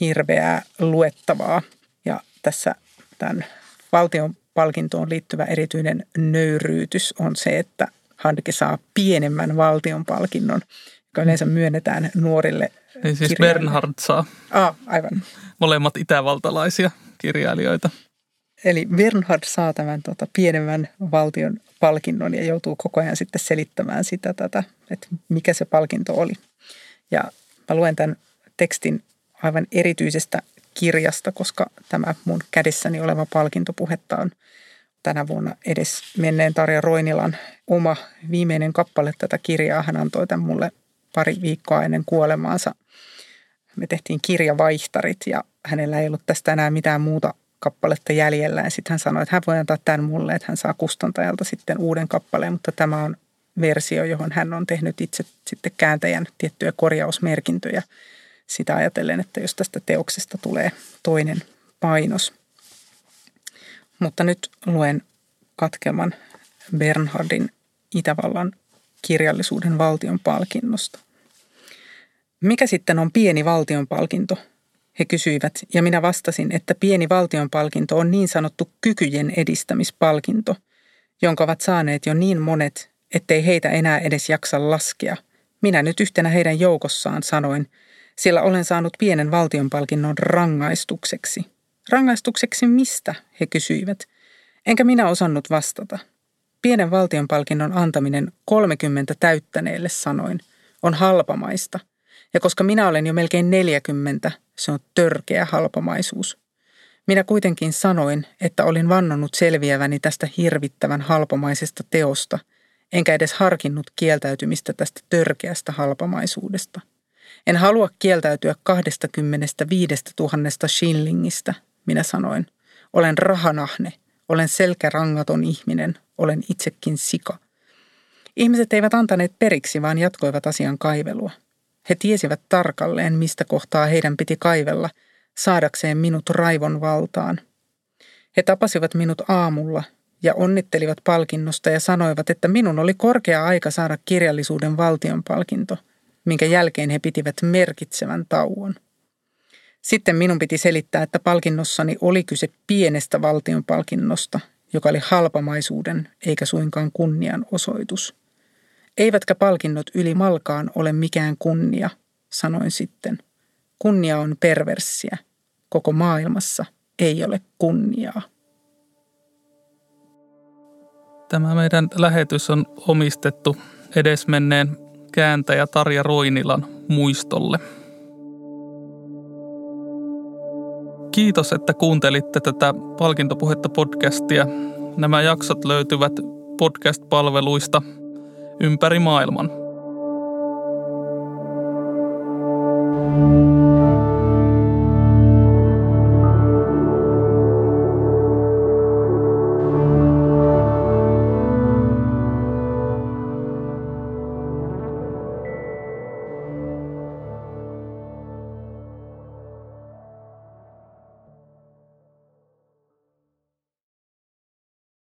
Speaker 2: hirveää luettavaa. Ja tässä tämän valtion palkintoon liittyvä erityinen nöyryytys on se, että Handke saa pienemmän valtion palkinnon, joka yleensä myönnetään nuorille
Speaker 1: Niin siis Bernhard saa.
Speaker 2: Ah, aivan.
Speaker 1: Molemmat itävaltalaisia kirjailijoita.
Speaker 2: Eli Bernhard saa tämän tota, pienemmän valtion palkinnon ja joutuu koko ajan sitten selittämään sitä, tätä, että mikä se palkinto oli. Ja mä luen tämän tekstin aivan erityisestä kirjasta, koska tämä mun kädessäni oleva palkintopuhetta on tänä vuonna edes menneen Tarja Roinilan oma viimeinen kappale tätä kirjaa. Hän antoi tämän mulle pari viikkoa ennen kuolemaansa. Me tehtiin kirjavaihtarit ja hänellä ei ollut tästä enää mitään muuta kappaletta jäljellä. Sitten hän sanoi, että hän voi antaa tämän mulle, että hän saa kustantajalta sitten uuden kappaleen, mutta tämä on versio, johon hän on tehnyt itse sitten kääntäjän tiettyjä korjausmerkintöjä sitä ajatellen, että jos tästä teoksesta tulee toinen painos. Mutta nyt luen katkelman Bernhardin Itävallan kirjallisuuden valtion palkinnosta. Mikä sitten on pieni valtion palkinto? He kysyivät, ja minä vastasin, että pieni valtion palkinto on niin sanottu kykyjen edistämispalkinto, jonka ovat saaneet jo niin monet, ettei heitä enää edes jaksa laskea. Minä nyt yhtenä heidän joukossaan sanoin, sillä olen saanut pienen valtionpalkinnon rangaistukseksi. Rangaistukseksi mistä, he kysyivät. Enkä minä osannut vastata. Pienen valtionpalkinnon antaminen 30 täyttäneelle sanoin, on halpamaista. Ja koska minä olen jo melkein 40, se on törkeä halpamaisuus. Minä kuitenkin sanoin, että olin vannonut selviäväni tästä hirvittävän halpamaisesta teosta – enkä edes harkinnut kieltäytymistä tästä törkeästä halpamaisuudesta. En halua kieltäytyä 25 tuhannesta shillingistä, minä sanoin. Olen rahanahne, olen selkärangaton ihminen, olen itsekin sika. Ihmiset eivät antaneet periksi, vaan jatkoivat asian kaivelua. He tiesivät tarkalleen, mistä kohtaa heidän piti kaivella, saadakseen minut raivon valtaan. He tapasivat minut aamulla ja onnittelivat palkinnosta ja sanoivat, että minun oli korkea aika saada kirjallisuuden valtion palkinto, minkä jälkeen he pitivät merkitsevän tauon. Sitten minun piti selittää, että palkinnossani oli kyse pienestä valtion palkinnosta, joka oli halpamaisuuden eikä suinkaan kunnian osoitus. Eivätkä palkinnot yli malkaan ole mikään kunnia, sanoin sitten. Kunnia on perverssiä. Koko maailmassa ei ole kunniaa.
Speaker 1: Tämä meidän lähetys on omistettu edesmenneen kääntäjä Tarja Roinilan muistolle. Kiitos, että kuuntelitte tätä Palkintopuhetta podcastia. Nämä jaksot löytyvät podcast-palveluista ympäri maailman.